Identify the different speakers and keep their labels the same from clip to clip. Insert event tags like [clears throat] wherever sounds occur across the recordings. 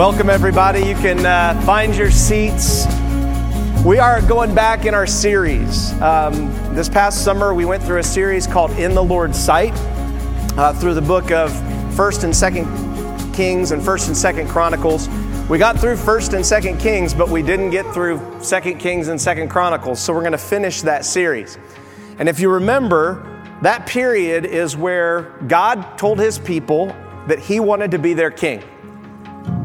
Speaker 1: Welcome, everybody. You can uh, find your seats. We are going back in our series. Um, this past summer, we went through a series called In the Lord's Sight uh, through the book of 1st and 2nd Kings and 1st and 2nd Chronicles. We got through 1st and 2nd Kings, but we didn't get through 2nd Kings and 2nd Chronicles. So we're going to finish that series. And if you remember, that period is where God told his people that he wanted to be their king.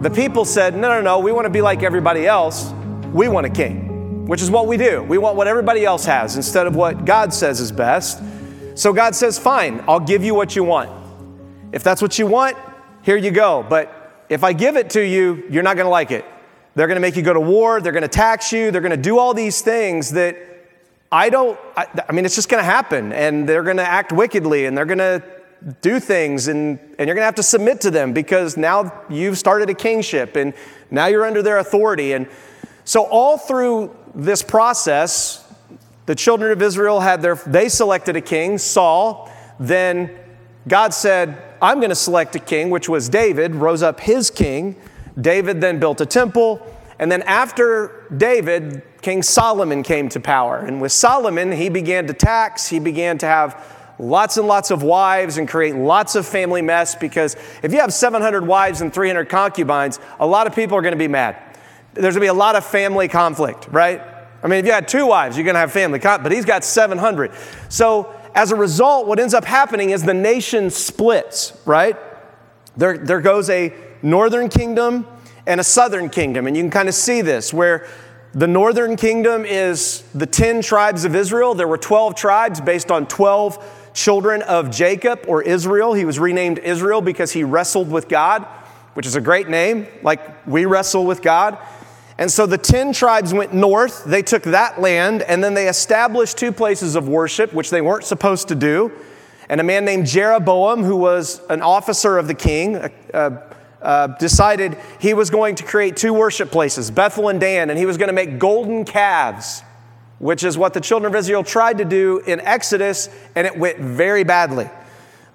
Speaker 1: The people said, No, no, no, we want to be like everybody else. We want a king, which is what we do. We want what everybody else has instead of what God says is best. So God says, Fine, I'll give you what you want. If that's what you want, here you go. But if I give it to you, you're not going to like it. They're going to make you go to war. They're going to tax you. They're going to do all these things that I don't, I, I mean, it's just going to happen. And they're going to act wickedly and they're going to do things and, and you're going to have to submit to them because now you've started a kingship and now you're under their authority. And so, all through this process, the children of Israel had their, they selected a king, Saul. Then God said, I'm going to select a king, which was David, rose up his king. David then built a temple. And then after David, King Solomon came to power. And with Solomon, he began to tax, he began to have lots and lots of wives and create lots of family mess because if you have 700 wives and 300 concubines, a lot of people are going to be mad. There's going to be a lot of family conflict, right? I mean, if you had two wives, you're going to have family conflict, but he's got 700. So as a result, what ends up happening is the nation splits, right? There, there goes a northern kingdom and a southern kingdom. And you can kind of see this where the northern kingdom is the 10 tribes of Israel. There were 12 tribes based on 12 children of Jacob or Israel. He was renamed Israel because he wrestled with God, which is a great name, like we wrestle with God. And so the 10 tribes went north, they took that land, and then they established two places of worship, which they weren't supposed to do. And a man named Jeroboam, who was an officer of the king, uh, uh, decided he was going to create two worship places, Bethel and Dan, and he was going to make golden calves which is what the children of Israel tried to do in Exodus, and it went very badly.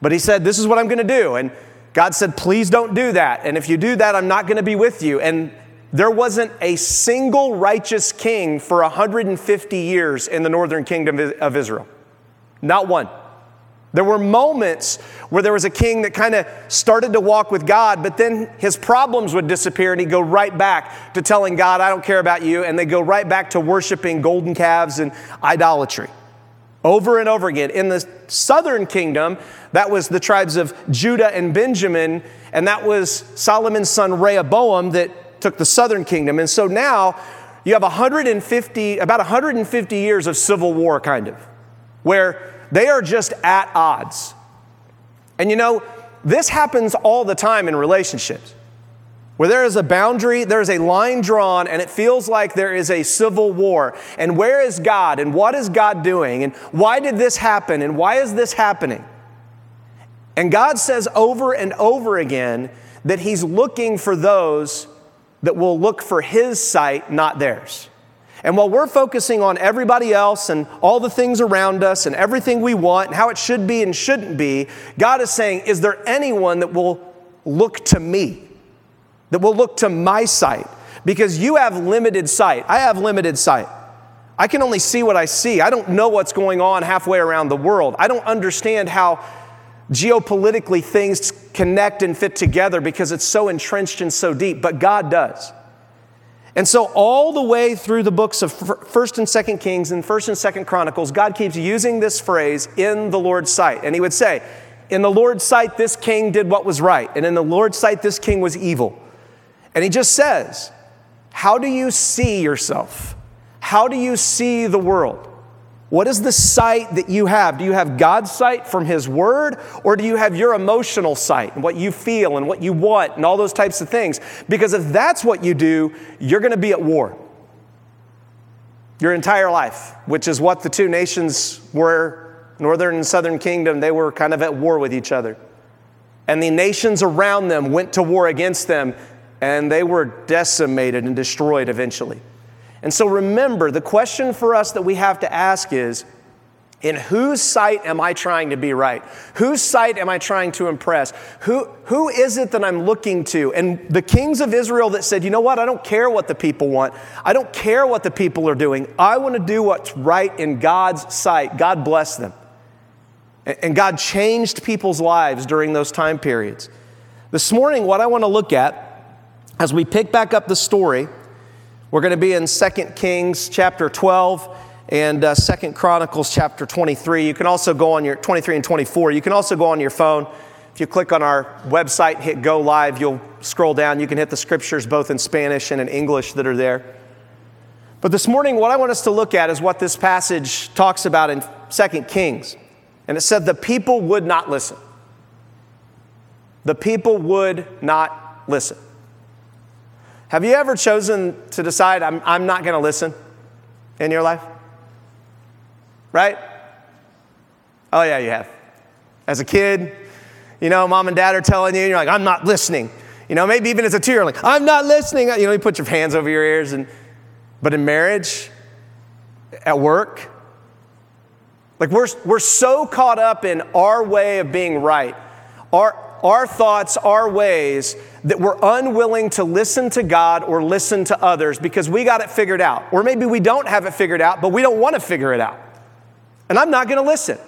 Speaker 1: But he said, This is what I'm going to do. And God said, Please don't do that. And if you do that, I'm not going to be with you. And there wasn't a single righteous king for 150 years in the northern kingdom of Israel. Not one. There were moments where there was a king that kind of started to walk with God, but then his problems would disappear and he'd go right back to telling God, I don't care about you. And they go right back to worshiping golden calves and idolatry over and over again. In the southern kingdom, that was the tribes of Judah and Benjamin, and that was Solomon's son Rehoboam that took the southern kingdom. And so now you have 150, about 150 years of civil war, kind of, where they are just at odds. And you know, this happens all the time in relationships. Where there is a boundary, there is a line drawn, and it feels like there is a civil war. And where is God? And what is God doing? And why did this happen? And why is this happening? And God says over and over again that He's looking for those that will look for His sight, not theirs. And while we're focusing on everybody else and all the things around us and everything we want and how it should be and shouldn't be, God is saying, Is there anyone that will look to me, that will look to my sight? Because you have limited sight. I have limited sight. I can only see what I see. I don't know what's going on halfway around the world. I don't understand how geopolitically things connect and fit together because it's so entrenched and so deep, but God does. And so, all the way through the books of 1st and 2nd Kings and 1st and 2nd Chronicles, God keeps using this phrase, in the Lord's sight. And He would say, In the Lord's sight, this king did what was right. And in the Lord's sight, this king was evil. And He just says, How do you see yourself? How do you see the world? What is the sight that you have? Do you have God's sight from His Word, or do you have your emotional sight and what you feel and what you want and all those types of things? Because if that's what you do, you're going to be at war your entire life, which is what the two nations were Northern and Southern Kingdom, they were kind of at war with each other. And the nations around them went to war against them, and they were decimated and destroyed eventually. And so remember, the question for us that we have to ask is In whose sight am I trying to be right? Whose sight am I trying to impress? Who, who is it that I'm looking to? And the kings of Israel that said, you know what, I don't care what the people want. I don't care what the people are doing. I want to do what's right in God's sight. God bless them. And God changed people's lives during those time periods. This morning, what I want to look at as we pick back up the story, we're going to be in 2 Kings chapter 12 and uh, Second Chronicles chapter 23. You can also go on your 23 and 24. You can also go on your phone. If you click on our website, hit go live, you'll scroll down. You can hit the scriptures both in Spanish and in English that are there. But this morning, what I want us to look at is what this passage talks about in Second Kings. And it said, The people would not listen. The people would not listen. Have you ever chosen to decide, I'm, I'm not going to listen in your life? right? Oh, yeah, you have. As a kid, you know, mom and dad are telling you, and you're like, I'm not listening. You know, maybe even as a teacher, like, I'm not listening. You know, you put your hands over your ears. And, but in marriage, at work, like we're, we're so caught up in our way of being right, our, our thoughts, our ways, that we're unwilling to listen to God or listen to others because we got it figured out. Or maybe we don't have it figured out, but we don't want to figure it out. And I'm not going to listen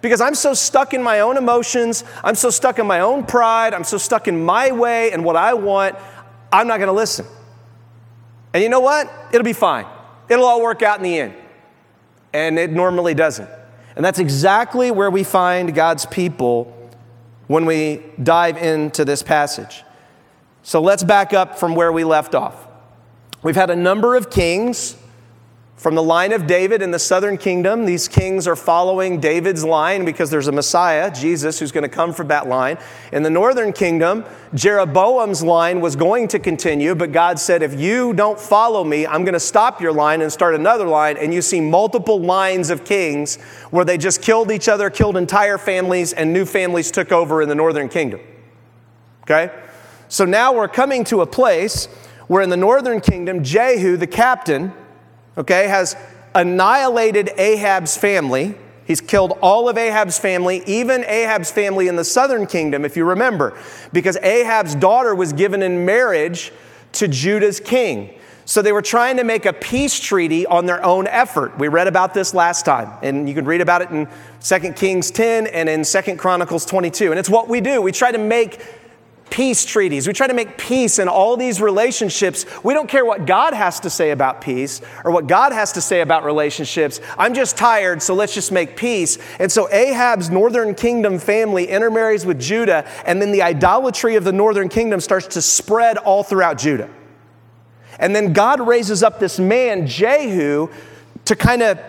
Speaker 1: because I'm so stuck in my own emotions. I'm so stuck in my own pride. I'm so stuck in my way and what I want. I'm not going to listen. And you know what? It'll be fine. It'll all work out in the end. And it normally doesn't. And that's exactly where we find God's people when we dive into this passage. So let's back up from where we left off. We've had a number of kings from the line of David in the southern kingdom, these kings are following David's line because there's a Messiah, Jesus, who's going to come from that line. In the northern kingdom, Jeroboam's line was going to continue, but God said, if you don't follow me, I'm going to stop your line and start another line. And you see multiple lines of kings where they just killed each other, killed entire families, and new families took over in the northern kingdom. Okay? So now we're coming to a place where in the northern kingdom, Jehu, the captain, okay, has annihilated Ahab's family. He's killed all of Ahab's family, even Ahab's family in the southern kingdom, if you remember, because Ahab's daughter was given in marriage to Judah's king. So they were trying to make a peace treaty on their own effort. We read about this last time, and you can read about it in 2 Kings 10 and in 2 Chronicles 22. And it's what we do. We try to make peace treaties. We try to make peace in all these relationships. We don't care what God has to say about peace or what God has to say about relationships. I'm just tired, so let's just make peace. And so Ahab's northern kingdom family intermarries with Judah, and then the idolatry of the northern kingdom starts to spread all throughout Judah. And then God raises up this man, Jehu, to kind of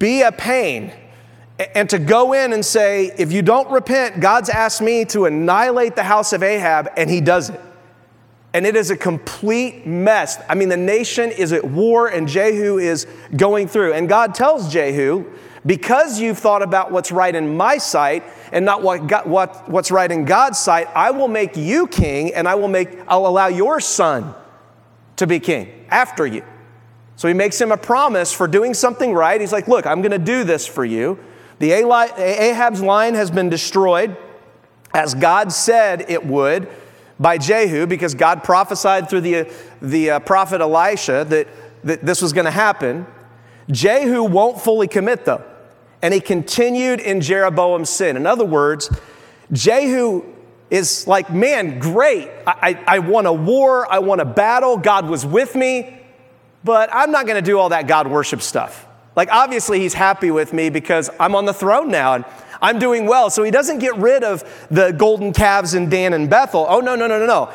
Speaker 1: be a pain and to go in and say, if you don't repent, God's asked me to annihilate the house of Ahab, and he does it. And it is a complete mess. I mean, the nation is at war, and Jehu is going through. And God tells Jehu, because you've thought about what's right in my sight and not what, God, what, what's right in God's sight, I will make you king, and I will make, I'll allow your son to be king after you. So he makes him a promise for doing something right. He's like, Look, I'm going to do this for you. The Ahab's line has been destroyed as God said it would by Jehu because God prophesied through the, the uh, prophet Elisha that, that this was going to happen. Jehu won't fully commit though, and he continued in Jeroboam's sin. In other words, Jehu is like, man, great. I, I, I won a war, I won a battle, God was with me, but I'm not going to do all that God worship stuff. Like, obviously, he's happy with me because I'm on the throne now and I'm doing well. So he doesn't get rid of the golden calves and Dan and Bethel. Oh, no, no, no, no, no.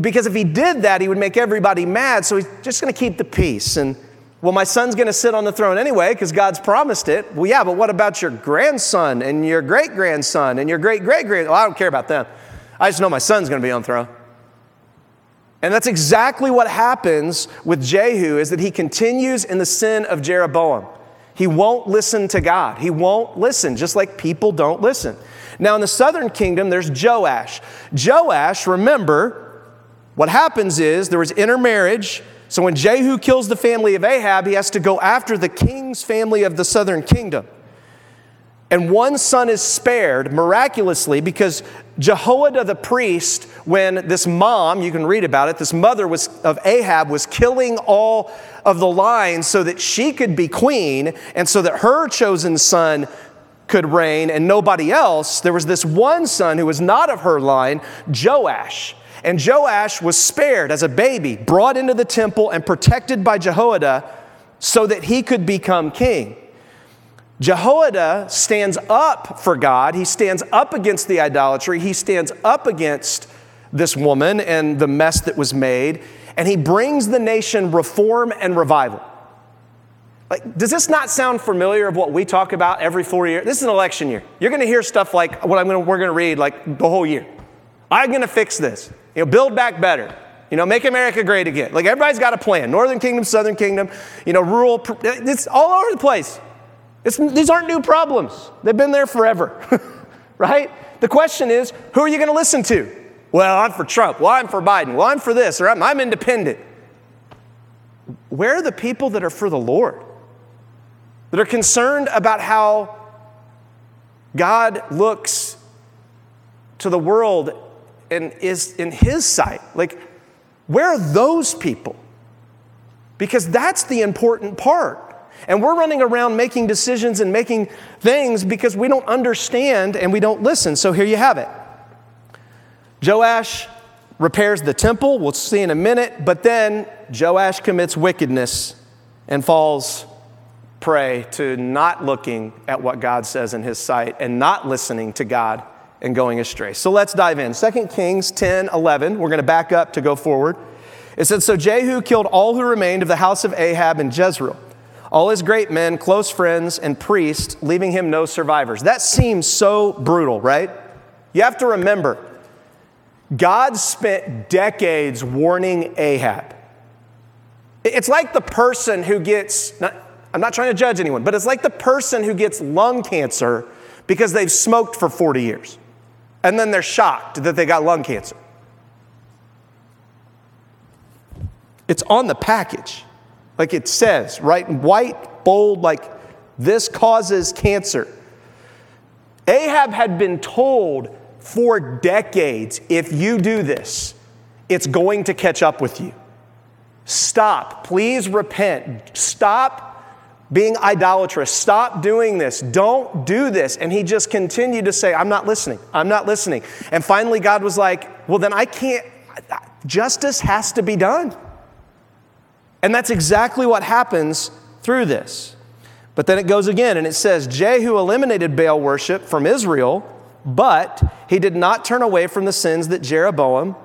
Speaker 1: Because if he did that, he would make everybody mad. So he's just going to keep the peace. And, well, my son's going to sit on the throne anyway because God's promised it. Well, yeah, but what about your grandson and your great grandson and your great great grand? Well, I don't care about them. I just know my son's going to be on the throne. And that's exactly what happens with Jehu is that he continues in the sin of Jeroboam. He won't listen to God. He won't listen, just like people don't listen. Now, in the southern kingdom, there's Joash. Joash, remember, what happens is there was intermarriage So when Jehu kills the family of Ahab, he has to go after the king's family of the southern kingdom. And one son is spared miraculously because Jehoiada the priest, when this mom, you can read about it, this mother was, of Ahab was killing all of the lines so that she could be queen and so that her chosen son could reign and nobody else, there was this one son who was not of her line, Joash. And Joash was spared as a baby, brought into the temple and protected by Jehoiada so that he could become king. Jehoiada stands up for God. He stands up against the idolatry. He stands up against this woman and the mess that was made. And he brings the nation reform and revival. Like, does this not sound familiar of what we talk about every four years? This is an election year. You're going to hear stuff like what I'm going to, we're going to read like the whole year. I'm going to fix this. You know, build back better. You know, make America great again. Like everybody's got a plan. Northern Kingdom, Southern Kingdom, you know, rural. It's all over the place. It's, these aren't new problems. They've been there forever, [laughs] right? The question is, who are you going to listen to? Well, I'm for Trump. Well, I'm for Biden. Well, I'm for this, or I'm, I'm independent. Where are the people that are for the Lord? That are concerned about how God looks to the world and is in His sight? Like, where are those people? Because that's the important part. And we're running around making decisions and making things because we don't understand and we don't listen. So here you have it. Joash repairs the temple, we'll see in a minute, but then Joash commits wickedness and falls prey to not looking at what God says in his sight and not listening to God and going astray. So let's dive in. 2 Kings 10 11, we're going to back up to go forward. It said, So Jehu killed all who remained of the house of Ahab in Jezreel all his great men, close friends, and priests, leaving him no survivors. That seems so brutal, right? You have to remember, God spent decades warning Ahab. It's like the person who gets, not, I'm not trying to judge anyone, but it's like the person who gets lung cancer because they've smoked for 40 years. And then they're shocked that they got lung cancer. It's on the package. Like it says, right in white, bold, like this causes cancer. Ahab had been told for decades if you do this, it's going to catch up with you. Stop. Please repent. Stop being idolatrous. Stop doing this. Don't do this. And he just continued to say, I'm not listening. I'm not listening. And finally, God was like, Well, then I can't, justice has to be done. And that's exactly what happens through this. But then it goes again and it says Jehu eliminated Baal worship from Israel, but he did not turn away from the sins that Jeroboam,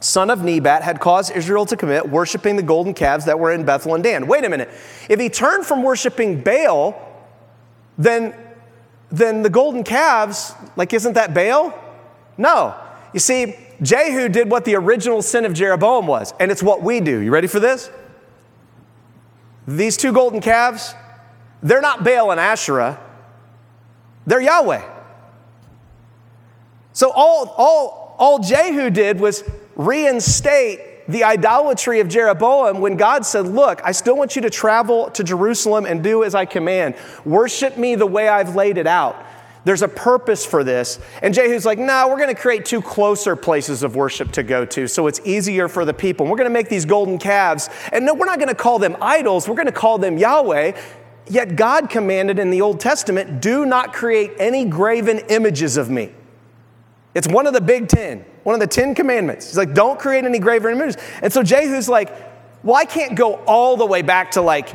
Speaker 1: son of Nebat, had caused Israel to commit, worshiping the golden calves that were in Bethel and Dan. Wait a minute. If he turned from worshiping Baal, then, then the golden calves, like, isn't that Baal? No. You see, Jehu did what the original sin of Jeroboam was, and it's what we do. You ready for this? These two golden calves, they're not Baal and Asherah, they're Yahweh. So all, all, all Jehu did was reinstate the idolatry of Jeroboam when God said, Look, I still want you to travel to Jerusalem and do as I command. Worship me the way I've laid it out. There's a purpose for this. And Jehu's like, no, we're going to create two closer places of worship to go to so it's easier for the people. We're going to make these golden calves. And no, we're not going to call them idols, we're going to call them Yahweh. Yet God commanded in the Old Testament, do not create any graven images of me. It's one of the big ten, one of the ten commandments. He's like, don't create any graven images. And so Jehu's like, well, I can't go all the way back to like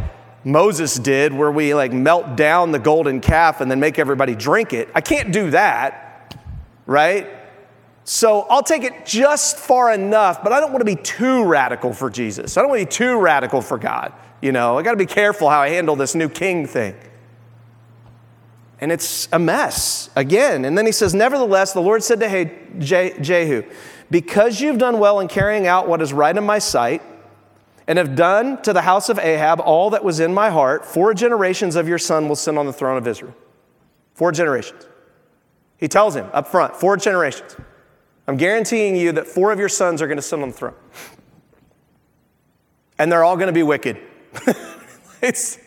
Speaker 1: Moses did, where we like melt down the golden calf and then make everybody drink it. I can't do that, right? So I'll take it just far enough, but I don't want to be too radical for Jesus. I don't want to be too radical for God. You know, I got to be careful how I handle this new king thing. And it's a mess again. And then he says, Nevertheless, the Lord said to Jehu, Because you've done well in carrying out what is right in my sight, and have done to the house of Ahab all that was in my heart, four generations of your son will sit on the throne of Israel. Four generations. He tells him up front, four generations. I'm guaranteeing you that four of your sons are going to sit on the throne. and they're all going to be wicked. [laughs] it's,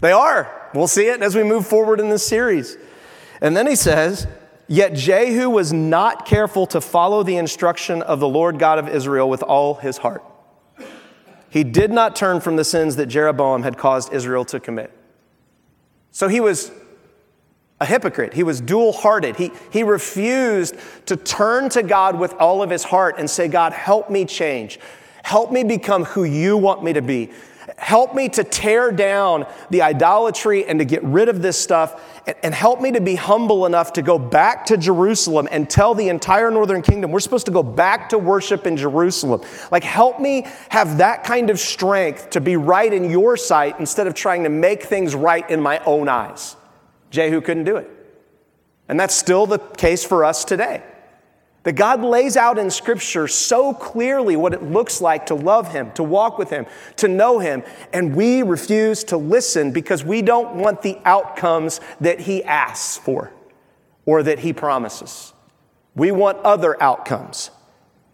Speaker 1: they are. We'll see it as we move forward in this series. And then he says, Yet Jehu was not careful to follow the instruction of the Lord God of Israel with all his heart. He did not turn from the sins that Jeroboam had caused Israel to commit. So he was a hypocrite. He was dual hearted. He, he refused to turn to God with all of his heart and say, God, help me change. Help me become who you want me to be. Help me to tear down the idolatry and to get rid of this stuff, and, help me to be humble enough to go back to Jerusalem and tell the entire northern kingdom we're supposed to go back to worship in Jerusalem. Like, help me have that kind of strength to be right in your sight instead of trying to make things right in my own eyes. Jehu couldn't do it. And that's still the case for us today. That God lays out in Scripture so clearly what it looks like to love Him, to walk with Him, to know Him, and we refuse to listen because we don't want the outcomes that He asks for or that He promises. We want other outcomes.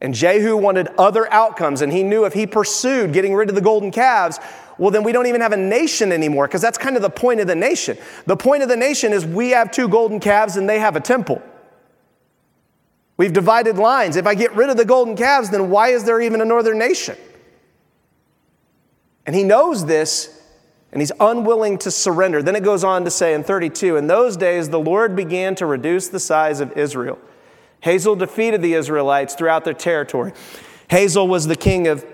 Speaker 1: And Jehu wanted other outcomes, and he knew if he pursued getting rid of the golden calves, well, then we don't even have a nation anymore, because that's kind of the point of the nation. The point of the nation is we have two golden calves and they have a temple. We've divided lines. If I get rid of the golden calves, then why is there even a northern nation? And he knows this, and he's unwilling to surrender. Then it goes on to say in 32 In those days, the Lord began to reduce the size of Israel. Hazael defeated the Israelites throughout their territory. Hazael was the king of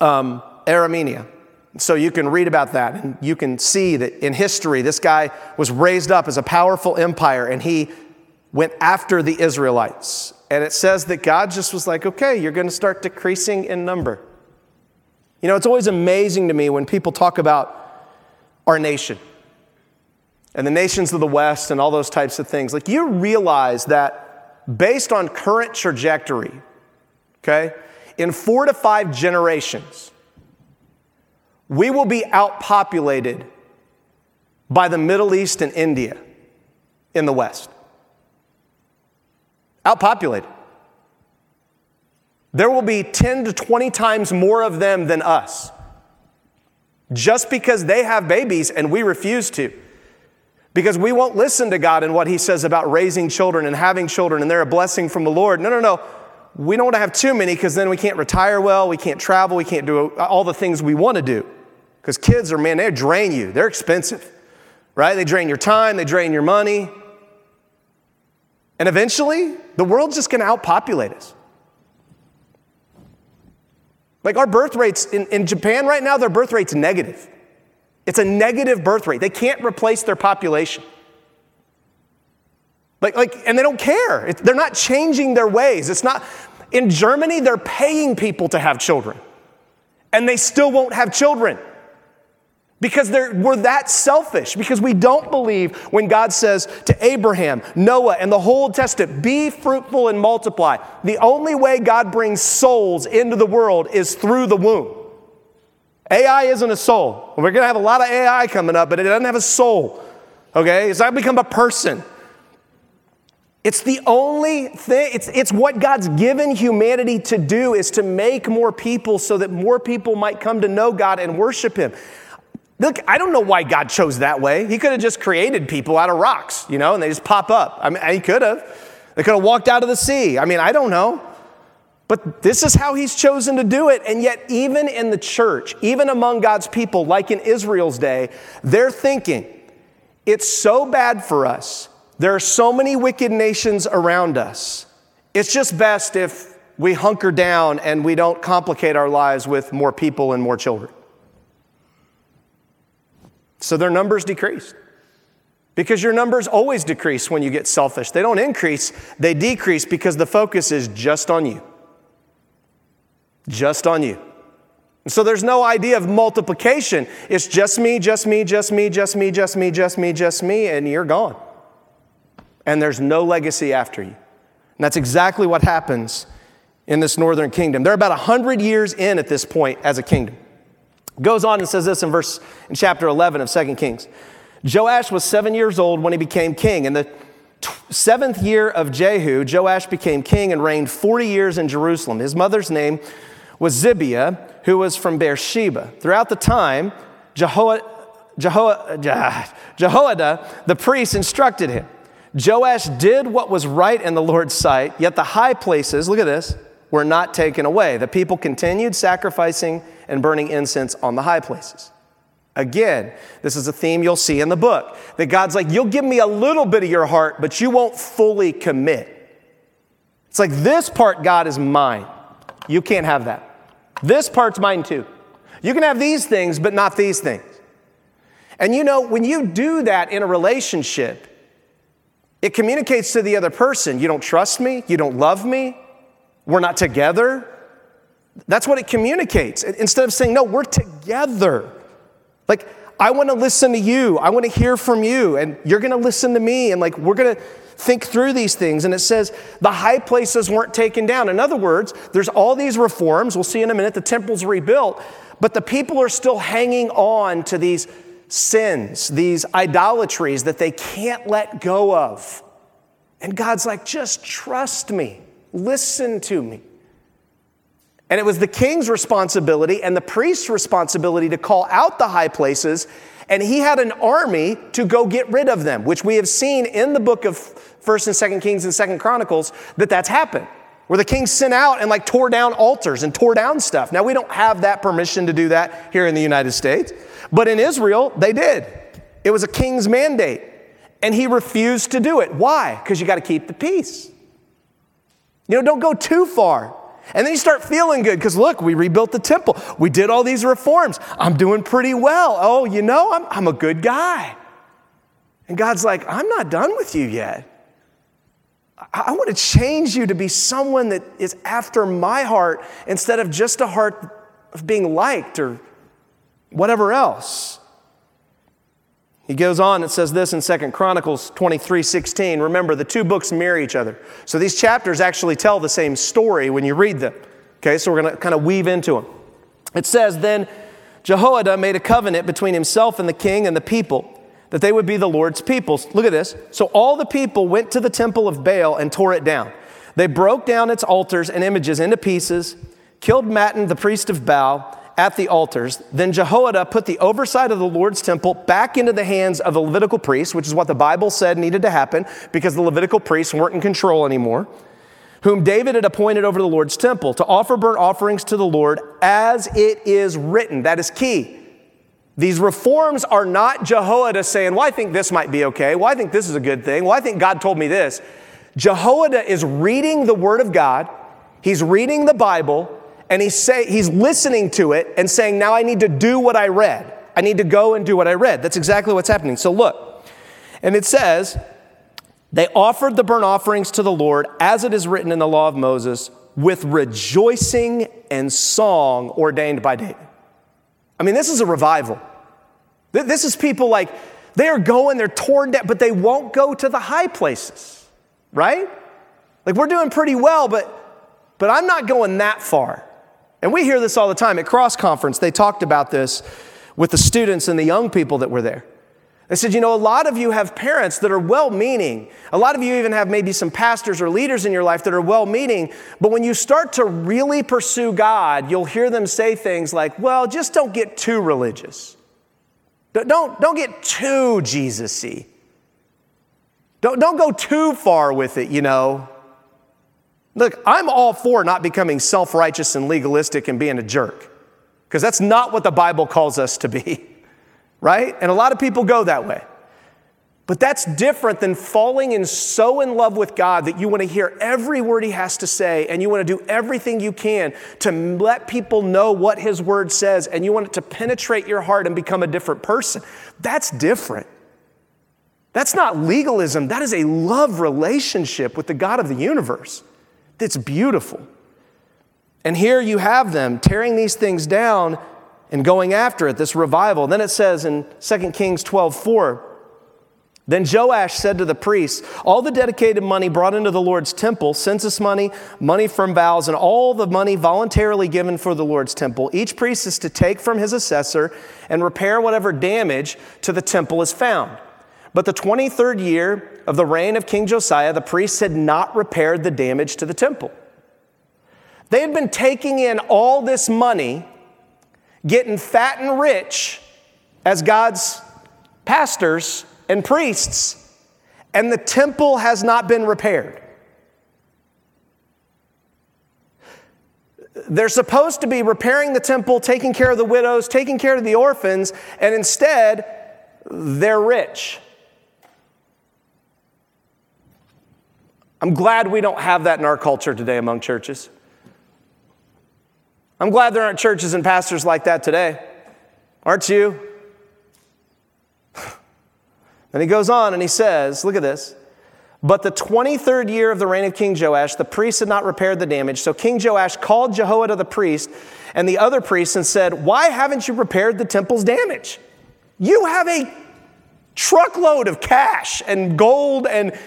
Speaker 1: um, Aramea. So you can read about that and you can see that in history, this guy was raised up as a powerful empire and he went after the Israelites. And it says that God just was like, okay, you're going to start decreasing in number. You know, it's always amazing to me when people talk about our nation and the nations of the West and all those types of things. Like, you realize that based on current trajectory, okay, in four to five generations, we will be outpopulated by the Middle East and India in the West. Outpopulated. There will be 10 to 20 times more of them than us. Just because they have babies and we refuse to. Because we won't listen to God and what He says about raising children and having children and they're a blessing from the Lord. No, no, no. We don't want to have too many because then we can't retire well, we can't travel, we can't do all the things we want to do. Because kids are, man, they drain you, they're expensive, right? They drain your time, they drain your money. And eventually, the world's just going to outpopulate us. Like our birth rates in, in Japan right now, their birth rate's negative. It's a negative birth rate. They can't replace their population. Like, like, and they don't care. It, they're not changing their ways. It's not, in Germany, they're paying people to have children, and they still won't have children because we're that selfish, because we don't believe when God says to Abraham, Noah, and the whole Testament, be fruitful and multiply. The only way God brings souls into the world is through the womb. AI isn't a soul. We're going to have a lot of AI coming up, but it doesn't have a soul. Okay? It's not become a person. It's the only thing, it's, it's what God's given humanity to do is to make more people so that more people might come to know God and worship Him. Look, I don't know why God chose that way. He could have just created people out of rocks, you know, and they just pop up. I mean, he could have. They could have walked out of the sea. I mean, I don't know. But this is how he's chosen to do it. And yet, even in the church, even among God's people, like in Israel's day, they're thinking, it's so bad for us. There are so many wicked nations around us. It's just best if we hunker down and we don't complicate our lives with more people and more children. So their numbers decreased. Because your numbers always decrease when you get selfish. They don't increase, they decrease because the focus is just on you. Just on you. So there's no idea of multiplication. It's just me, just me, just me, just me, just me, just me, just me, and you're gone. And there's no legacy after you. And that's exactly what happens in this northern kingdom. They're about 100 years in at this point as a kingdom. Goes on and says this in verse in chapter 11 of 2 Kings. Joash was seven years old when he became king. In the seventh year of Jehu, Joash became king and reigned 40 years in Jerusalem. His mother's name was Zibiah, who was from Beersheba. Throughout the time, Jehoiada the priest instructed him. Joash did what was right in the Lord's sight, yet the high places, look at this, were not taken away. The people continued sacrificing and burning incense on the high places. Again, this is a theme you'll see in the book that God's like, You'll give me a little bit of your heart, but you won't fully commit. It's like, This part, God, is mine. You can't have that. This part's mine too. You can have these things, but not these things. And you know, when you do that in a relationship, it communicates to the other person, you don't trust me, you don't love me, we're not together. That's what it communicates. Instead of saying, no, we're together. Like, I want to listen to you. I want to hear from you. And you're going to listen to me. And like, we're going to think through these things. And it says the high places weren't taken down. In other words, there's all these reforms. We'll see in a minute. The temple's rebuilt. But the people are still hanging on to these sins, these idolatries that they can't let go of. And God's like, just trust me, listen to me. And it was the king's responsibility and the priest's responsibility to call out the high places, and he had an army to go get rid of them, which we have seen in the book of 1st and 2nd Kings and 2nd Chronicles that that's happened. Where the king sent out and like tore down altars and tore down stuff. Now, we don't have that permission to do that here in the United States. But in Israel, they did. It was a king's mandate. And he refused to do it. Why? Because you got to keep the peace. You know, don't go too far. And then you start feeling good because look, we rebuilt the temple. We did all these reforms. I'm doing pretty well. Oh, you know, I'm, I'm a good guy. And God's like, I'm not done with you yet. I, I want to change you to be someone that is after my heart instead of just a heart of being liked or whatever else. He goes on, it says this in Second Chronicles 23 16. Remember, the two books mirror each other. So these chapters actually tell the same story when you read them. Okay, so we're going to kind of weave into them. It says, Then Jehoiada made a covenant between himself and the king and the people that they would be the Lord's people. Look at this. So all the people went to the temple of Baal and tore it down. They broke down its altars and images into pieces, killed Mattan, the priest of Baal at the altars. Then Jehoiada put the oversight of the Lord's temple back into the hands of the Levitical priests, which is what the Bible said needed to happen because the Levitical priests weren't in control anymore, whom David had appointed over the Lord's temple to offer burnt offerings to the Lord as it is written. That is key. These reforms are not Jehoiada saying, Well, I think this might be okay. Well, I think this is a good thing. Well, I think God told me this. Jehoiada is reading the Word of God, he's reading the Bible, and he's, say, he's listening to it and saying, Now I need to do what I read. I need to go and do what I read. That's exactly what's happening. So look, and it says, They offered the burnt offerings to the Lord as it is written in the law of Moses with rejoicing and song ordained by David. I mean, this is a revival. This is people like, they are going, they're torn down, but they won't go to the high places, right? Like, we're doing pretty well, but, but I'm not going that far. And we hear this all the time. At Cross Conference, they talked about this with the students and the young people that were there. They said, you know, a lot of you have parents that are well meaning. A lot of you even have maybe some pastors or leaders in your life that are well meaning. But when you start to really pursue God, you'll hear them say things like, well, just don't get too religious. Don't, don't get too Jesus y. Don't, don't go too far with it, you know. Look, I'm all for not becoming self righteous and legalistic and being a jerk, because that's not what the Bible calls us to be, [laughs] right? And a lot of people go that way. But that's different than falling in so in love with God that you want to hear every word He has to say and you want to do everything you can to let people know what His word says and you want it to penetrate your heart and become a different person. That's different. That's not legalism, that is a love relationship with the God of the universe. It's beautiful. And here you have them tearing these things down and going after it, this revival. Then it says in 2 Kings 12 4, then Joash said to the priests, All the dedicated money brought into the Lord's temple, census money, money from vows, and all the money voluntarily given for the Lord's temple, each priest is to take from his assessor and repair whatever damage to the temple is found. But the 23rd year of the reign of King Josiah, the priests had not repaired the damage to the temple. They had been taking in all this money, getting fat and rich as God's pastors and priests, and the temple has not been repaired. They're supposed to be repairing the temple, taking care of the widows, taking care of the orphans, and instead, they're rich. I'm glad we don't have that in our culture today among churches. I'm glad there aren't churches and pastors like that today. Aren't you? [sighs] And he goes on and he says, look at this. But the 23rd year of the reign of King Joash, the priests had not repaired the damage. So King Joash called Jehoiada the priest and the other priests and said, Why haven't you repaired the temple's damage? You have a truckload of cash and gold, and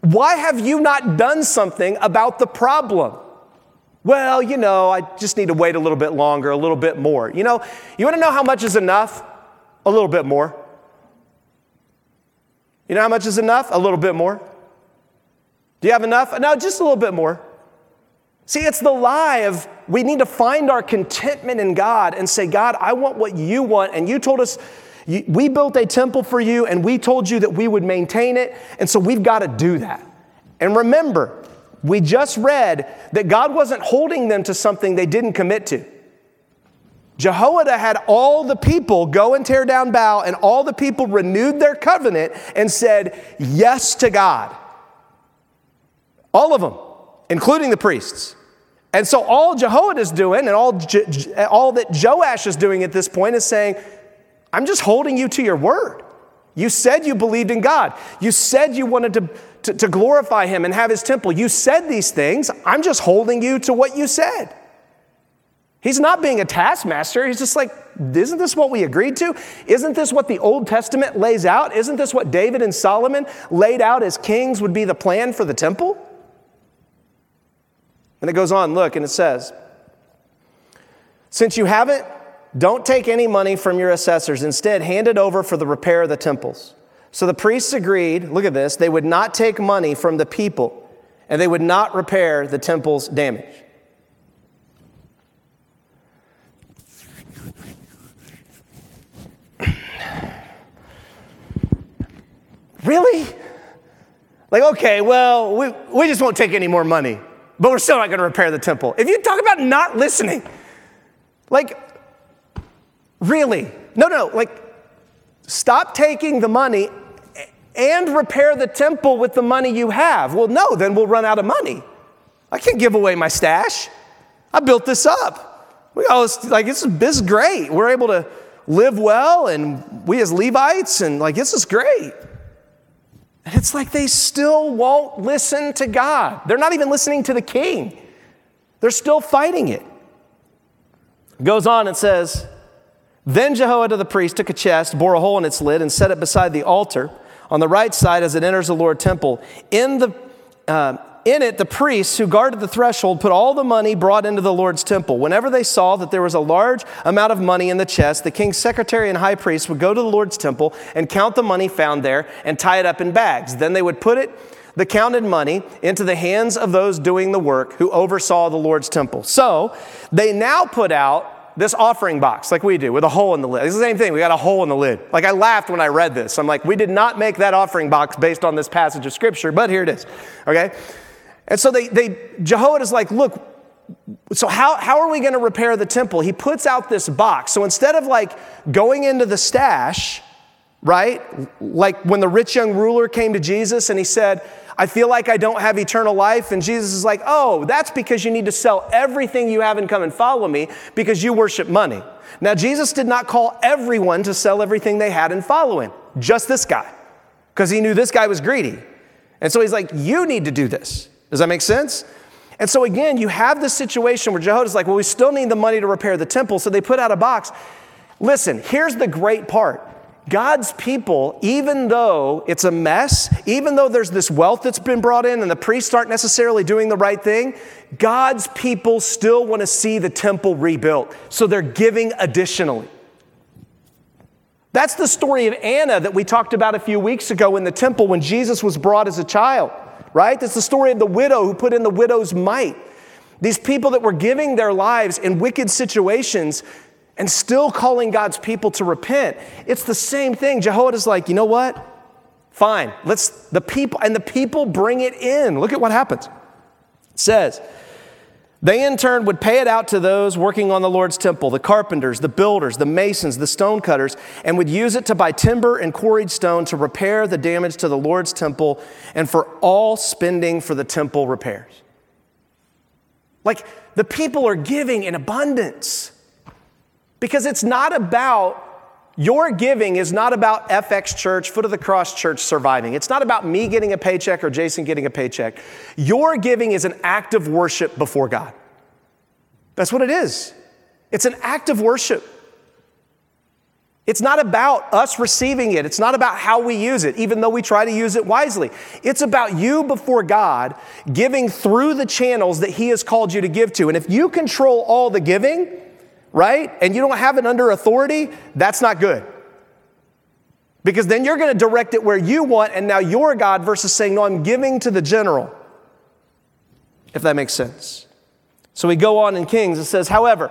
Speaker 1: why have you not done something about the problem? Well, you know, I just need to wait a little bit longer, a little bit more. You know, you want to know how much is enough? A little bit more. You know how much is enough? A little bit more. Do you have enough? No, just a little bit more. See, it's the lie of we need to find our contentment in God and say, God, I want what you want. And you told us, we built a temple for you and we told you that we would maintain it. And so we've got to do that. And remember, we just read that God wasn't holding them to something they didn't commit to. Jehoiada had all the people go and tear down Baal, and all the people renewed their covenant and said yes to God. All of them, including the priests. And so all Jehoiada's doing, and all, all that Joash is doing at this point is saying, I'm just holding you to your word. You said you believed in God. You said you wanted to, to, to, glorify Him and have His temple. You said these things. I'm just holding you to what you said. He's not being a taskmaster. He's just like, isn't this what we agreed to? Isn't this what the Old Testament lays out? Isn't this what David and Solomon laid out as kings would be the plan for the temple? And it goes on, look, and it says, Since you haven't don't take any money from your assessors. Instead, hand it over for the repair of the temples. So the priests agreed, look at this, they would not take money from the people and they would not repair the temple's damage. [clears throat] really? Like, okay, well, we, we just won't take any more money, but we're still not going to repair the temple. If you talk about not listening, like, Really? No, no, like, stop taking the money and repair the temple with the money you have. Well, no, then we'll run out of money. I can't give away my stash. I built this up. We all like this is, great. We're able to live well, and we as Levites, and like this is great. And it's like they still won't listen to God. They're not even listening to the king. They're still fighting it. Goes on and says, then Jehoiada the priest took a chest, bore a hole in its lid, and set it beside the altar on the right side as it enters the Lord temple. In, the, uh, in it, the priests who guarded the threshold put all the money brought into the Lord's temple. Whenever they saw that there was a large amount of money in the chest, the king's secretary and high priest would go to the Lord's temple and count the money found there and tie it up in bags. Then they would put it the counted money into the hands of those doing the work who oversaw the Lord's temple. So they now put out this offering box like we do with a hole in the lid. It's the same thing. We got a hole in the lid. Like I laughed when I read this. I'm like, we did not make that offering box based on this passage of scripture, but here it is. Okay? And so they, they Jehoiada's like, look, so how, how are we going to repair the temple? He puts out this box. So instead of like going into the stash, right? Like when the rich young ruler came to Jesus and he said, I feel like I don't have eternal life. And Jesus is like, oh, that's because you need to sell everything you have and come and follow me because you worship money. Now, Jesus did not call everyone to sell everything they had and follow him, just this guy, because he knew this guy was greedy. And so he's like, you need to do this. Does that make sense? And so again, you have this situation where Jehoiada's like, well, we still need the money to repair the temple. So they put out a box. Listen, here's the great part God's people, even though it's a mess, even though there's this wealth that's been brought in and the priests aren't necessarily doing the right thing, God's people still want to see the temple rebuilt. So they're giving additionally. That's the story of Anna that we talked about a few weeks ago in the temple when Jesus was brought as a child, right? That's the story of the widow who put in the widow's mite. These people that were giving their lives in wicked situations and still calling God's people to repent. It's the same thing. Jehoiada's like, you know what? Fine. Let's the people and the people bring it in. Look at what happens. It says, they in turn would pay it out to those working on the Lord's temple, the carpenters, the builders, the masons, the stonecutters, and would use it to buy timber and quarried stone to repair the damage to the Lord's temple and for all spending for the temple repairs. Like the people are giving in abundance because it's not about your giving is not about FX Church, Foot of the Cross Church surviving. It's not about me getting a paycheck or Jason getting a paycheck. Your giving is an act of worship before God. That's what it is. It's an act of worship. It's not about us receiving it. It's not about how we use it, even though we try to use it wisely. It's about you before God giving through the channels that He has called you to give to. And if you control all the giving, right? And you don't have it under authority, that's not good. Because then you're going to direct it where you want, and now you're God versus saying, No, I'm giving to the general. If that makes sense. So we go on in Kings, it says, However,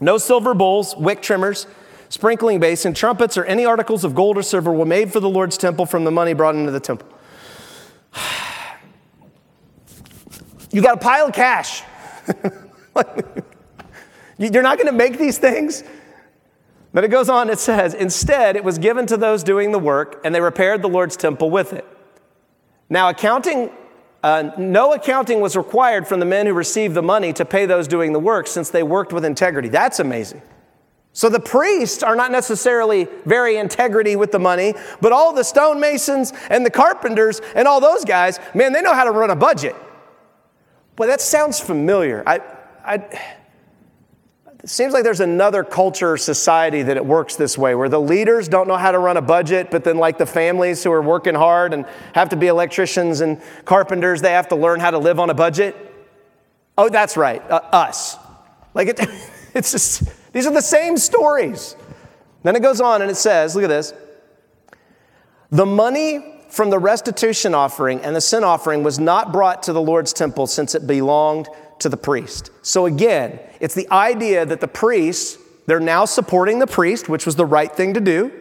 Speaker 1: no silver bowls, wick trimmers, sprinkling basin, trumpets, or any articles of gold or silver were made for the Lord's temple from the money brought into the temple. [sighs] you got a pile of cash. [laughs] You're not going to make these things? But it goes on, it says, instead, it was given to those doing the work, and they repaired the Lord's temple with it. Now, accounting, uh, no accounting was required from the men who received the money to pay those doing the work, since they worked with integrity. That's amazing. So the priests are not necessarily very integrity with the money, but all the stonemasons and the carpenters and all those guys, man, they know how to run a budget. Boy, that sounds familiar. I, I, it seems like there's another culture society that it works this way where the leaders don't know how to run a budget, but then, like the families who are working hard and have to be electricians and carpenters, they have to learn how to live on a budget. Oh, that's right, uh, us. Like it, [laughs] it's just, these are the same stories. Then it goes on and it says, look at this. The money from the restitution offering and the sin offering was not brought to the Lord's temple since it belonged to the priest. So again, it's the idea that the priests, they're now supporting the priest, which was the right thing to do.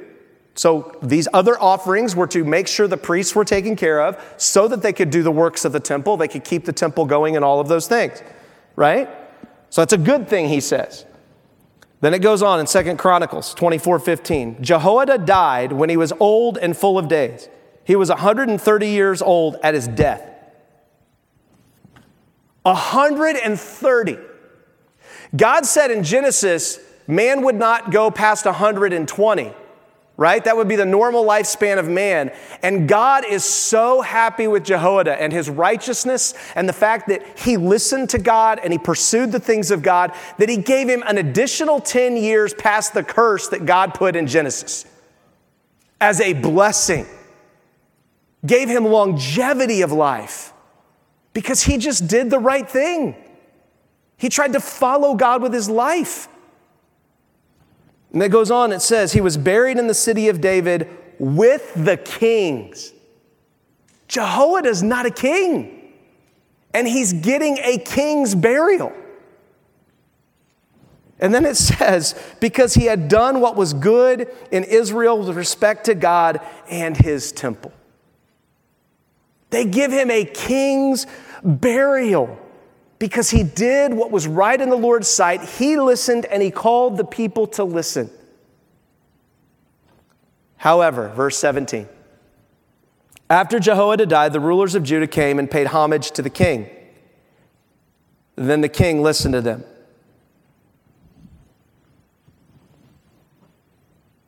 Speaker 1: So these other offerings were to make sure the priests were taken care of so that they could do the works of the temple, they could keep the temple going and all of those things, right? So that's a good thing, he says. Then it goes on in Second Chronicles 24 15. Jehoiada died when he was old and full of days. He was 130 years old at his death. 130. God said in Genesis, man would not go past 120, right? That would be the normal lifespan of man. And God is so happy with Jehoiada and his righteousness and the fact that he listened to God and he pursued the things of God that he gave him an additional 10 years past the curse that God put in Genesis as a blessing. Gave him longevity of life because he just did the right thing. He tried to follow God with his life. And it goes on, it says, He was buried in the city of David with the kings. Jehoiada is not a king, and he's getting a king's burial. And then it says, because he had done what was good in Israel with respect to God and his temple. They give him a king's burial because he did what was right in the Lord's sight. He listened and he called the people to listen. However, verse 17 after Jehoiada died, the rulers of Judah came and paid homage to the king. Then the king listened to them.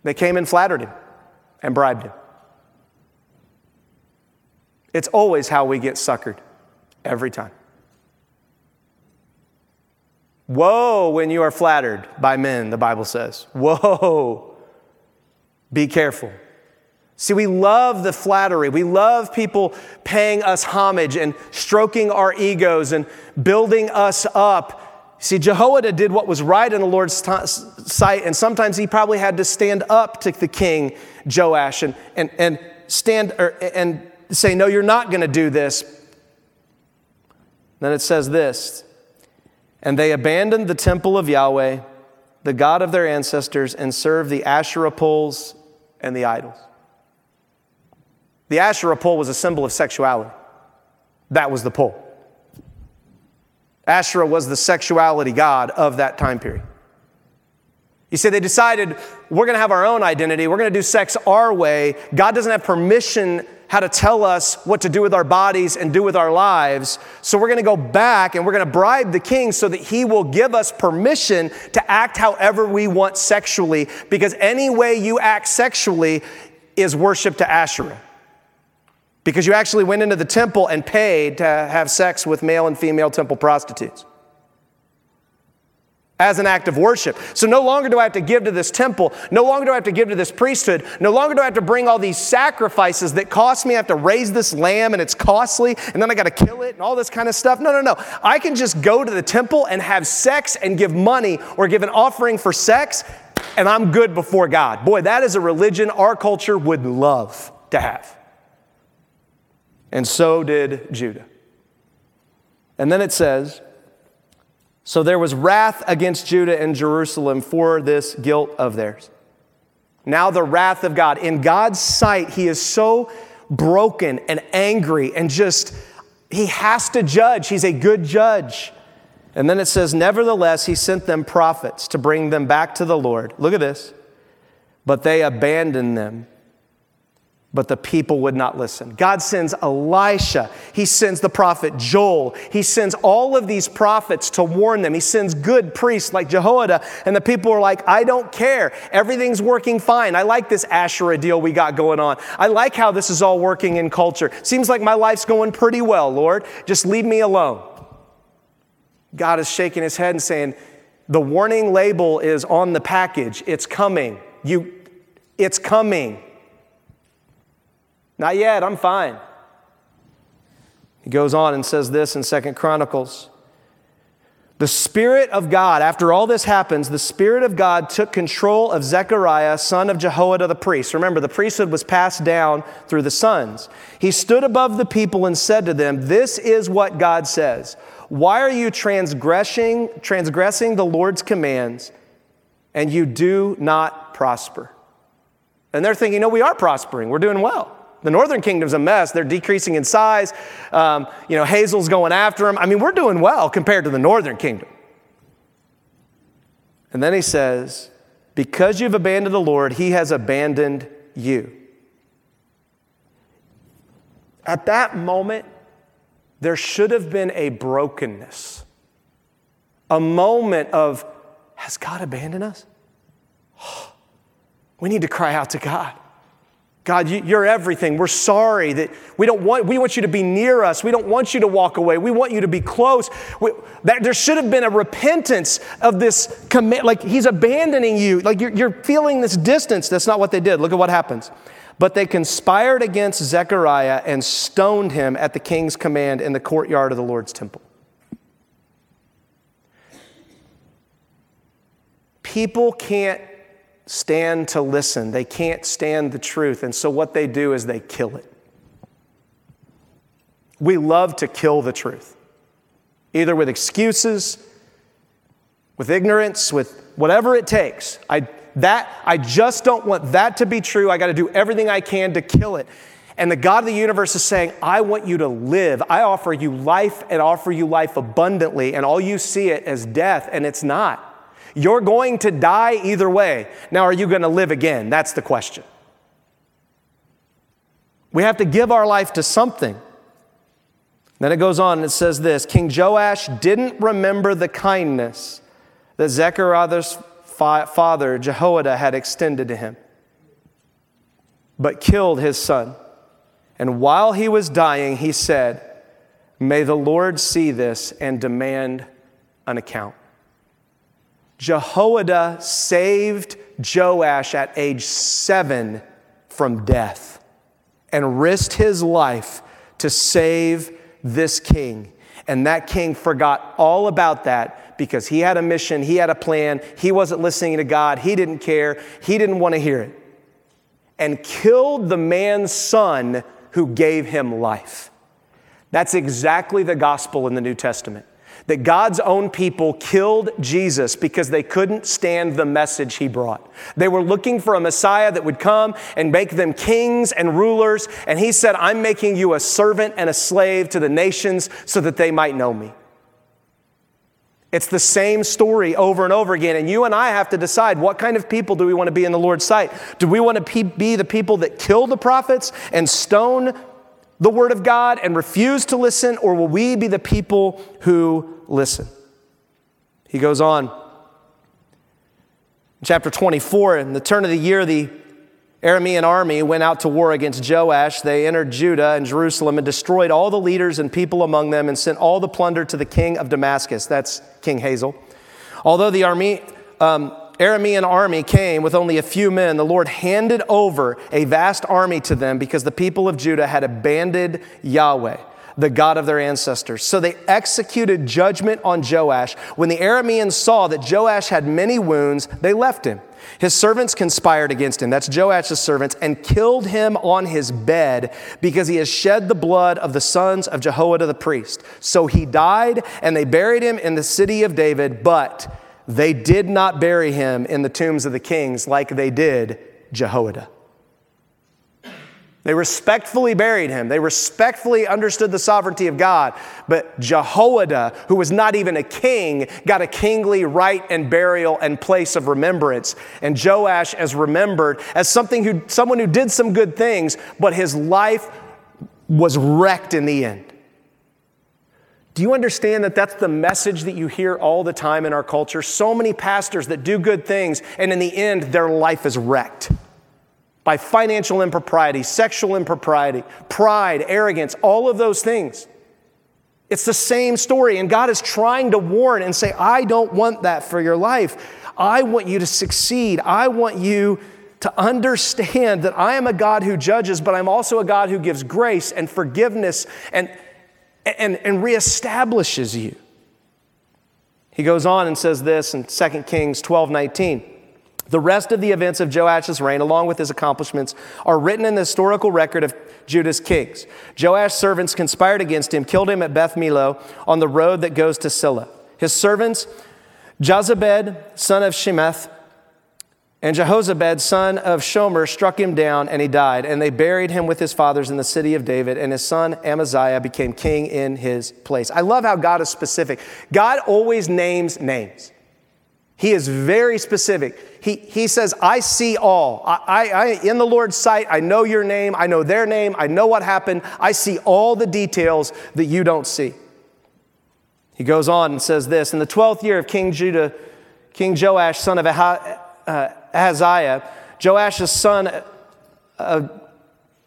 Speaker 1: They came and flattered him and bribed him. It's always how we get suckered, every time. Woe when you are flattered by men, the Bible says. Whoa. Be careful. See, we love the flattery. We love people paying us homage and stroking our egos and building us up. See, Jehoiada did what was right in the Lord's t- sight, and sometimes he probably had to stand up to the king, Joash, and, and, and stand or, and say, No, you're not going to do this. Then it says this And they abandoned the temple of Yahweh, the God of their ancestors, and served the Asherah poles and the idols. The Asherah pole was a symbol of sexuality. That was the pole. Asherah was the sexuality god of that time period. You see, they decided we're going to have our own identity. We're going to do sex our way. God doesn't have permission how to tell us what to do with our bodies and do with our lives. So we're going to go back and we're going to bribe the king so that he will give us permission to act however we want sexually, because any way you act sexually is worship to Asherah. Because you actually went into the temple and paid to have sex with male and female temple prostitutes as an act of worship. So no longer do I have to give to this temple. No longer do I have to give to this priesthood. No longer do I have to bring all these sacrifices that cost me. I have to raise this lamb and it's costly and then I got to kill it and all this kind of stuff. No, no, no. I can just go to the temple and have sex and give money or give an offering for sex and I'm good before God. Boy, that is a religion our culture would love to have. And so did Judah. And then it says, so there was wrath against Judah and Jerusalem for this guilt of theirs. Now, the wrath of God. In God's sight, He is so broken and angry and just, He has to judge. He's a good judge. And then it says, Nevertheless, He sent them prophets to bring them back to the Lord. Look at this. But they abandoned them but the people would not listen. God sends Elisha. He sends the prophet Joel. He sends all of these prophets to warn them. He sends good priests like Jehoiada. And the people are like, I don't care. Everything's working fine. I like this Asherah deal we got going on. I like how this is all working in culture. Seems like my life's going pretty well, Lord. Just leave me alone. God is shaking his head and saying, The warning label is on the package. It's coming. You, it's coming. Not yet, I'm fine. He goes on and says this in Second Chronicles. The Spirit of God, after all this happens, the Spirit of God took control of Zechariah, son of Jehoiada the priest. Remember, the priesthood was passed down through the sons. He stood above the people and said to them, This is what God says. Why are you transgressing, transgressing the Lord's commands and you do not prosper? And they're thinking, No, we are prospering. We're doing well. The northern kingdom's a mess. They're decreasing in size. Um, you know, Hazael's going after them. I mean, we're doing well compared to the northern kingdom. And then he says, Because you've abandoned the Lord, he has abandoned you. At that moment, there should have been a brokenness, a moment of, Has God abandoned us? [gasps] we need to cry out to God. God, you're everything. We're sorry that we don't want, we want you to be near us. We don't want you to walk away. We want you to be close. We, that, there should have been a repentance of this command. Like he's abandoning you. Like you're, you're feeling this distance. That's not what they did. Look at what happens. But they conspired against Zechariah and stoned him at the king's command in the courtyard of the Lord's temple. People can't stand to listen. They can't stand the truth. And so what they do is they kill it. We love to kill the truth, either with excuses, with ignorance, with whatever it takes. I, that, I just don't want that to be true. I got to do everything I can to kill it. And the God of the universe is saying, I want you to live. I offer you life and offer you life abundantly. And all you see it as death, and it's not. You're going to die either way. Now, are you going to live again? That's the question. We have to give our life to something. Then it goes on and it says this King Joash didn't remember the kindness that Zechariah's father, Jehoiada, had extended to him, but killed his son. And while he was dying, he said, May the Lord see this and demand an account. Jehoiada saved Joash at age seven from death and risked his life to save this king. And that king forgot all about that because he had a mission, he had a plan, he wasn't listening to God, he didn't care, he didn't want to hear it, and killed the man's son who gave him life. That's exactly the gospel in the New Testament that God's own people killed Jesus because they couldn't stand the message he brought. They were looking for a Messiah that would come and make them kings and rulers, and he said, I'm making you a servant and a slave to the nations so that they might know me. It's the same story over and over again. And you and I have to decide what kind of people do we want to be in the Lord's sight? Do we want to be the people that kill the prophets and stone the Word of God and refuse to listen, or will we be the people who listen? He goes on. Chapter 24, in the turn of the year, the Aramean army went out to war against Joash. They entered Judah and Jerusalem and destroyed all the leaders and people among them and sent all the plunder to the king of Damascus. That's King Hazael. Although the army, um, Aramean army came with only a few men, the Lord handed over a vast army to them because the people of Judah had abandoned Yahweh, the God of their ancestors. So they executed judgment on Joash. When the Arameans saw that Joash had many wounds, they left him. His servants conspired against him, that's Joash's servants, and killed him on his bed because he has shed the blood of the sons of Jehoiada the priest. So he died, and they buried him in the city of David, but they did not bury him in the tombs of the kings like they did Jehoiada. They respectfully buried him. They respectfully understood the sovereignty of God. But Jehoiada, who was not even a king, got a kingly right and burial and place of remembrance. And Joash is remembered as something who, someone who did some good things, but his life was wrecked in the end. Do you understand that that's the message that you hear all the time in our culture? So many pastors that do good things, and in the end, their life is wrecked by financial impropriety, sexual impropriety, pride, arrogance, all of those things. It's the same story, and God is trying to warn and say, I don't want that for your life. I want you to succeed. I want you to understand that I am a God who judges, but I'm also a God who gives grace and forgiveness and and, and reestablishes you. He goes on and says this in 2 Kings 12 19. The rest of the events of Joash's reign, along with his accomplishments, are written in the historical record of Judah's kings. Joash's servants conspired against him, killed him at Beth Millo on the road that goes to Silla. His servants, Jozabad, son of Shimeath, and Jehozabad, son of Shomer, struck him down and he died. And they buried him with his fathers in the city of David. And his son Amaziah became king in his place. I love how God is specific. God always names names. He is very specific. He, he says, I see all. I, I, in the Lord's sight, I know your name, I know their name, I know what happened. I see all the details that you don't see. He goes on and says this In the 12th year of King Judah, King Joash, son of uh, Ahaziah, Joash's son uh,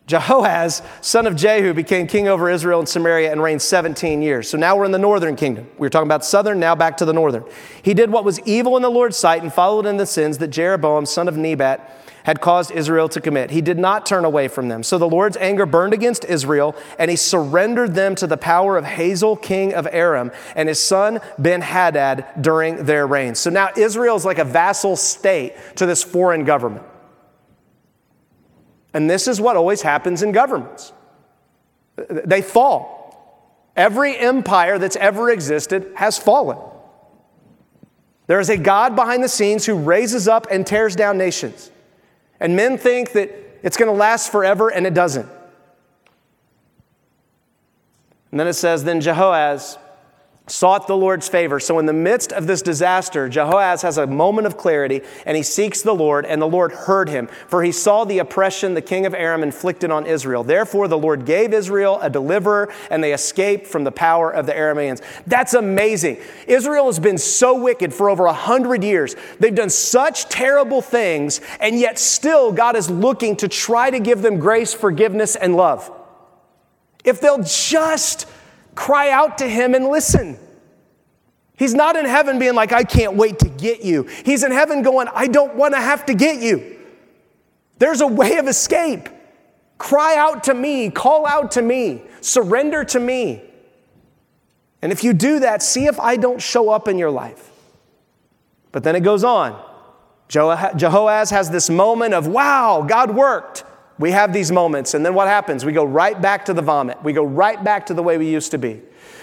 Speaker 1: Jehoaz, son of Jehu, became king over Israel and Samaria and reigned 17 years. So now we're in the northern kingdom. We were talking about southern, now back to the northern. He did what was evil in the Lord's sight and followed in the sins that Jeroboam, son of Nebat, had caused Israel to commit. He did not turn away from them. So the Lord's anger burned against Israel, and he surrendered them to the power of Hazael, king of Aram, and his son Ben Hadad during their reign. So now Israel is like a vassal state to this foreign government. And this is what always happens in governments they fall. Every empire that's ever existed has fallen. There is a God behind the scenes who raises up and tears down nations. And men think that it's going to last forever, and it doesn't. And then it says, Then Jehoaz sought the Lord's favor. So, in the midst of this disaster, Jehoaz has a moment of clarity and he seeks the Lord, and the Lord heard him, for he saw the oppression the king of Aram inflicted on Israel. Therefore, the Lord gave Israel a deliverer, and they escaped from the power of the Arameans. That's amazing. Israel has been so wicked for over a hundred years. They've done such terrible things, and yet still God is looking to try to give them grace, forgiveness, and love. If they'll just cry out to him and listen. He's not in heaven being like, I can't wait to get you. He's in heaven going, I don't want to have to get you. There's a way of escape. Cry out to me, call out to me, surrender to me. And if you do that, see if I don't show up in your life. But then it goes on. Jehoaz has this moment of, wow, God worked. We have these moments, and then what happens? We go right back to the vomit. We go right back to the way we used to be.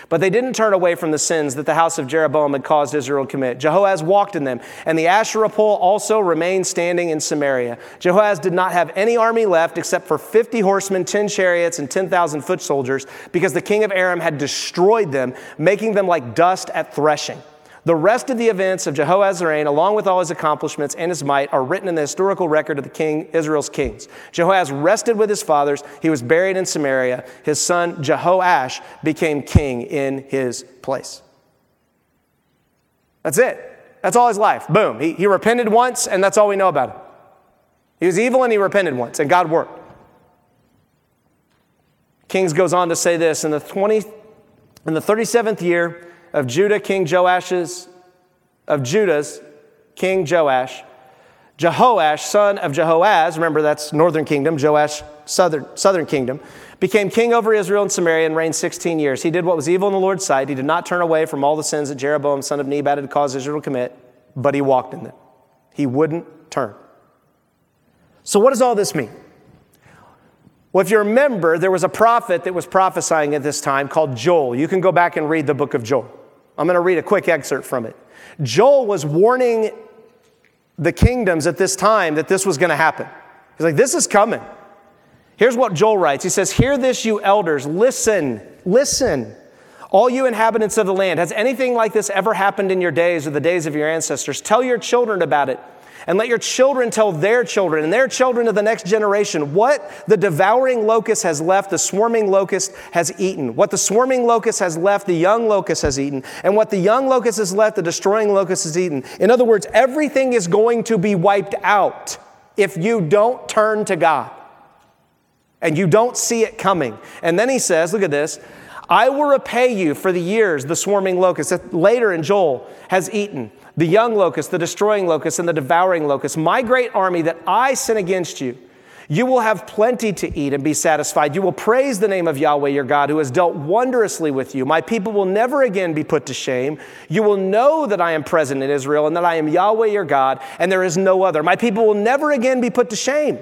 Speaker 1: But they didn't turn away from the sins that the house of Jeroboam had caused Israel to commit. Jehoaz walked in them, and the Asherah pole also remained standing in Samaria. Jehoaz did not have any army left except for 50 horsemen, 10 chariots, and 10,000 foot soldiers, because the king of Aram had destroyed them, making them like dust at threshing. The rest of the events of reign, along with all his accomplishments and his might, are written in the historical record of the king, Israel's kings. Jehoahaz rested with his fathers. He was buried in Samaria. His son Jehoash became king in his place. That's it. That's all his life. Boom. He, he repented once, and that's all we know about him. He was evil and he repented once, and God worked. Kings goes on to say this in the 20, in the 37th year of Judah, King Joash's, of Judah's King Joash, Jehoash, son of Jehoaz, remember that's northern kingdom, Joash, southern, southern kingdom, became king over Israel and Samaria and reigned 16 years. He did what was evil in the Lord's sight. He did not turn away from all the sins that Jeroboam, son of Nebat, had caused Israel to commit, but he walked in them. He wouldn't turn. So, what does all this mean? Well, if you remember, there was a prophet that was prophesying at this time called Joel. You can go back and read the book of Joel. I'm going to read a quick excerpt from it. Joel was warning the kingdoms at this time that this was going to happen. He's like, this is coming. Here's what Joel writes He says, Hear this, you elders, listen, listen. All you inhabitants of the land, has anything like this ever happened in your days or the days of your ancestors? Tell your children about it and let your children tell their children and their children to the next generation what the devouring locust has left, the swarming locust has eaten. What the swarming locust has left, the young locust has eaten. And what the young locust has left, the destroying locust has eaten. In other words, everything is going to be wiped out if you don't turn to God and you don't see it coming. And then he says, look at this. I will repay you for the years the swarming locust that later in Joel has eaten the young locust, the destroying locust, and the devouring locust, my great army that I sent against you. You will have plenty to eat and be satisfied. You will praise the name of Yahweh your God, who has dealt wondrously with you. My people will never again be put to shame. You will know that I am present in Israel and that I am Yahweh your God, and there is no other. My people will never again be put to shame.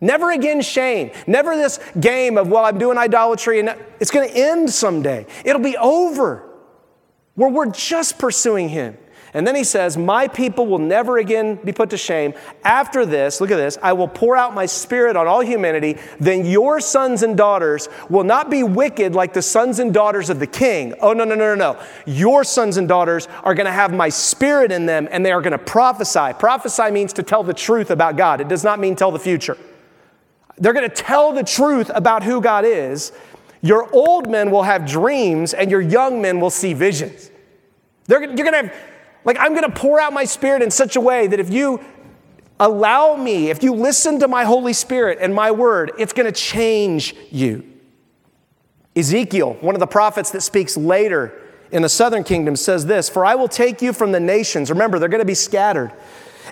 Speaker 1: Never again shame. Never this game of, well, I'm doing idolatry and it's going to end someday. It'll be over where we're just pursuing Him. And then he says, My people will never again be put to shame. After this, look at this, I will pour out my spirit on all humanity. Then your sons and daughters will not be wicked like the sons and daughters of the king. Oh, no, no, no, no, no. Your sons and daughters are going to have my spirit in them and they are going to prophesy. Prophesy means to tell the truth about God, it does not mean tell the future. They're going to tell the truth about who God is. Your old men will have dreams and your young men will see visions. They're, you're going to have, like, I'm going to pour out my spirit in such a way that if you allow me, if you listen to my Holy Spirit and my word, it's going to change you. Ezekiel, one of the prophets that speaks later in the southern kingdom, says this For I will take you from the nations. Remember, they're going to be scattered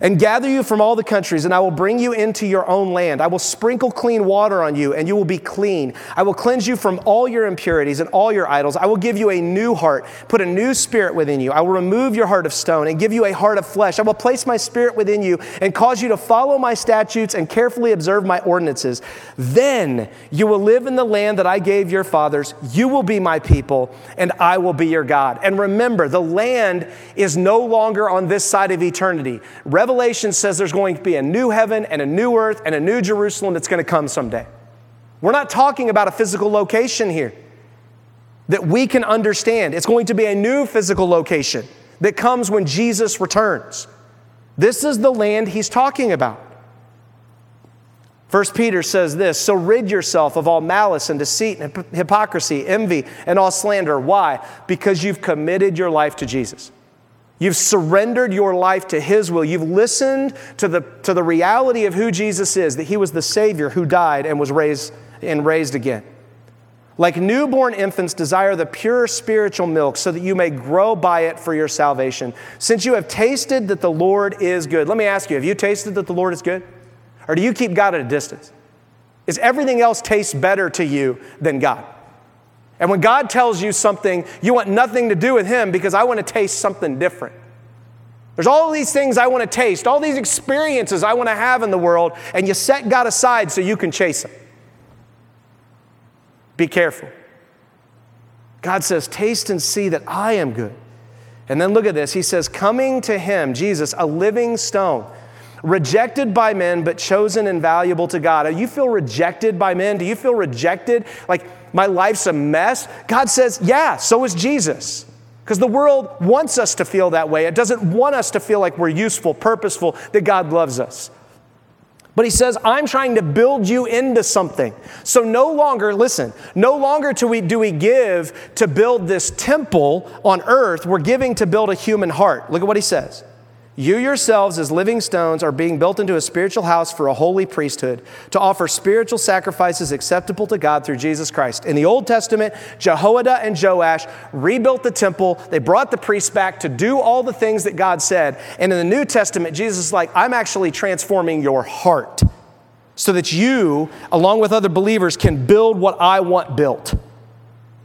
Speaker 1: and gather you from all the countries, and I will bring you into your own land. I will sprinkle clean water on you, and you will be clean. I will cleanse you from all your impurities and all your idols. I will give you a new heart, put a new spirit within you. I will remove your heart of stone and give you a heart of flesh. I will place my spirit within you and cause you to follow my statutes and carefully observe my ordinances. Then you will live in the land that I gave your fathers. You will be my people, and I will be your God. And remember, the land is no longer on this side of eternity. Revelation says there's going to be a new heaven and a new earth and a new Jerusalem that's going to come someday. We're not talking about a physical location here that we can understand. It's going to be a new physical location that comes when Jesus returns. This is the land he's talking about. First Peter says this, so rid yourself of all malice and deceit and hypocrisy, envy, and all slander. Why? Because you've committed your life to Jesus. You've surrendered your life to His will. You've listened to the, to the reality of who Jesus is, that He was the Savior who died and was raised and raised again. Like newborn infants, desire the pure spiritual milk so that you may grow by it for your salvation. Since you have tasted that the Lord is good. Let me ask you have you tasted that the Lord is good? Or do you keep God at a distance? Is everything else taste better to you than God? And when God tells you something, you want nothing to do with Him because I want to taste something different. There's all these things I want to taste, all these experiences I want to have in the world, and you set God aside so you can chase Him. Be careful. God says, Taste and see that I am good. And then look at this. He says, Coming to him, Jesus, a living stone, rejected by men, but chosen and valuable to God. Do you feel rejected by men? Do you feel rejected? Like my life's a mess? God says, Yeah, so is Jesus. Because the world wants us to feel that way. It doesn't want us to feel like we're useful, purposeful, that God loves us. But he says, I'm trying to build you into something. So no longer, listen, no longer do we, do we give to build this temple on earth, we're giving to build a human heart. Look at what he says. You yourselves, as living stones, are being built into a spiritual house for a holy priesthood to offer spiritual sacrifices acceptable to God through Jesus Christ. In the Old Testament, Jehoiada and Joash rebuilt the temple. They brought the priests back to do all the things that God said. And in the New Testament, Jesus is like, I'm actually transforming your heart so that you, along with other believers, can build what I want built.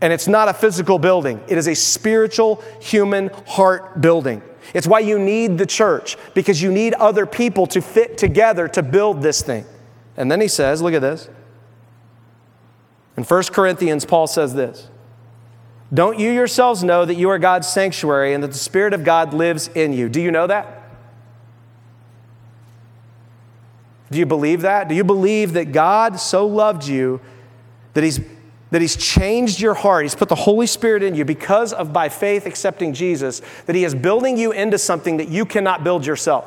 Speaker 1: And it's not a physical building, it is a spiritual, human heart building. It's why you need the church, because you need other people to fit together to build this thing. And then he says, look at this. In 1 Corinthians, Paul says this Don't you yourselves know that you are God's sanctuary and that the Spirit of God lives in you? Do you know that? Do you believe that? Do you believe that God so loved you that He's that He's changed your heart. He's put the Holy Spirit in you because of by faith accepting Jesus, that He is building you into something that you cannot build yourself.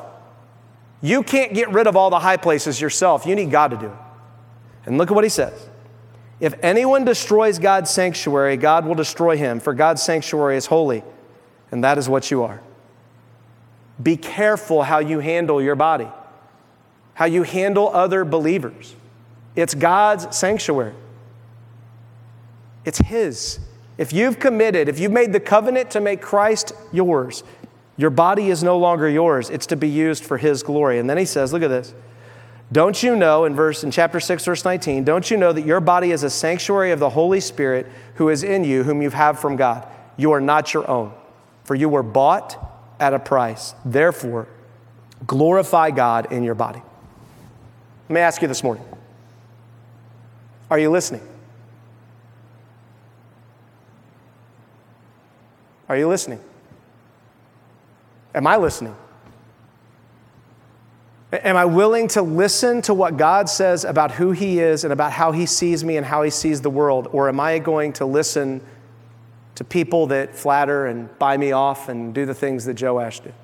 Speaker 1: You can't get rid of all the high places yourself. You need God to do it. And look at what He says. If anyone destroys God's sanctuary, God will destroy him, for God's sanctuary is holy, and that is what you are. Be careful how you handle your body, how you handle other believers. It's God's sanctuary. It's His. If you've committed, if you've made the covenant to make Christ yours, your body is no longer yours. It's to be used for His glory. And then He says, look at this. Don't you know, in verse in chapter 6, verse 19, don't you know that your body is a sanctuary of the Holy Spirit who is in you, whom you have from God? You are not your own, for you were bought at a price. Therefore, glorify God in your body. Let me ask you this morning. Are you listening? Are you listening? Am I listening? Am I willing to listen to what God says about who He is and about how He sees me and how He sees the world? Or am I going to listen to people that flatter and buy me off and do the things that Joash did?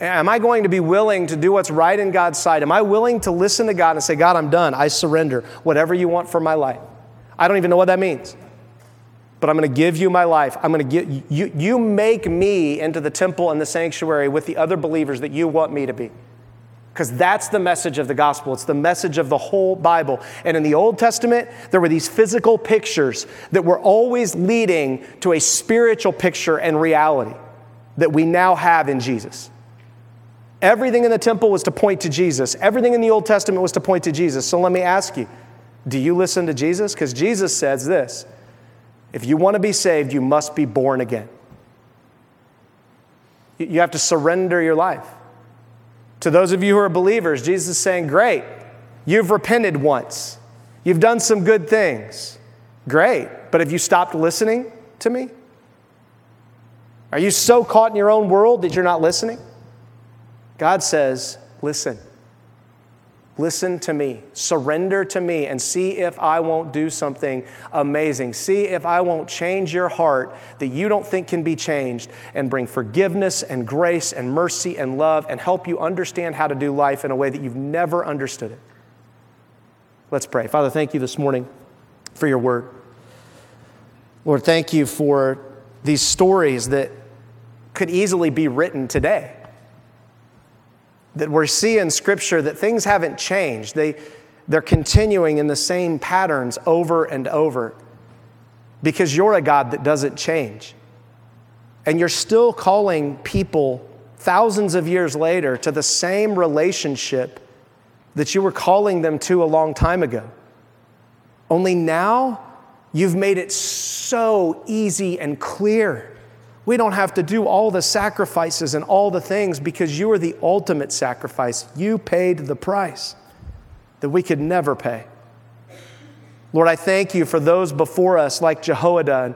Speaker 1: Am I going to be willing to do what's right in God's sight? Am I willing to listen to God and say, God, I'm done. I surrender. Whatever you want for my life. I don't even know what that means but I'm going to give you my life. I'm going to get you, you make me into the temple and the sanctuary with the other believers that you want me to be. Because that's the message of the gospel. It's the message of the whole Bible. And in the Old Testament, there were these physical pictures that were always leading to a spiritual picture and reality that we now have in Jesus. Everything in the temple was to point to Jesus, everything in the Old Testament was to point to Jesus. So let me ask you do you listen to Jesus? Because Jesus says this if you want to be saved, you must be born again. You have to surrender your life. To those of you who are believers, Jesus is saying, Great, you've repented once, you've done some good things. Great, but have you stopped listening to me? Are you so caught in your own world that you're not listening? God says, Listen. Listen to me, surrender to me, and see if I won't do something amazing. See if I won't change your heart that you don't think can be changed and bring forgiveness and grace and mercy and love and help you understand how to do life in a way that you've never understood it. Let's pray. Father, thank you this morning for your word. Lord, thank you for these stories that could easily be written today that we're seeing scripture that things haven't changed. They, they're continuing in the same patterns over and over because you're a God that doesn't change. And you're still calling people thousands of years later to the same relationship that you were calling them to a long time ago. Only now you've made it so easy and clear we don't have to do all the sacrifices and all the things because you are the ultimate sacrifice. You paid the price that we could never pay. Lord, I thank you for those before us like Jehoiada,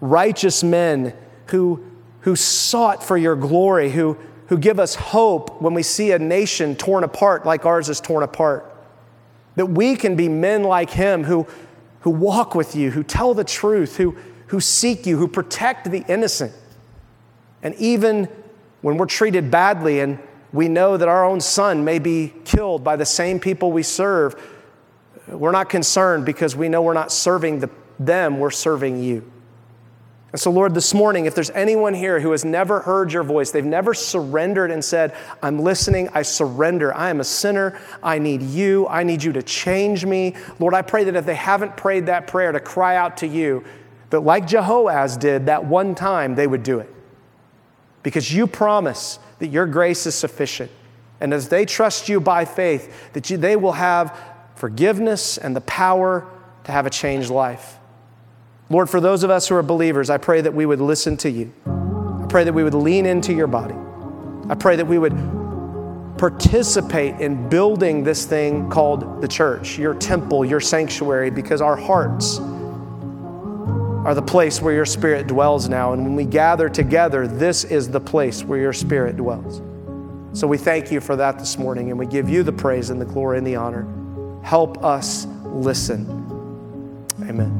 Speaker 1: righteous men who, who sought for your glory, who, who give us hope when we see a nation torn apart like ours is torn apart. That we can be men like him who, who walk with you, who tell the truth, who, who seek you, who protect the innocent. And even when we're treated badly and we know that our own son may be killed by the same people we serve, we're not concerned because we know we're not serving the, them, we're serving you. And so, Lord, this morning, if there's anyone here who has never heard your voice, they've never surrendered and said, I'm listening, I surrender, I am a sinner, I need you, I need you to change me. Lord, I pray that if they haven't prayed that prayer to cry out to you, that like Jehoaz did that one time, they would do it. Because you promise that your grace is sufficient. And as they trust you by faith, that you, they will have forgiveness and the power to have a changed life. Lord, for those of us who are believers, I pray that we would listen to you. I pray that we would lean into your body. I pray that we would participate in building this thing called the church, your temple, your sanctuary, because our hearts are the place where your spirit dwells now. And when we gather together, this is the place where your spirit dwells. So we thank you for that this morning, and we give you the praise and the glory and the honor. Help us listen. Amen.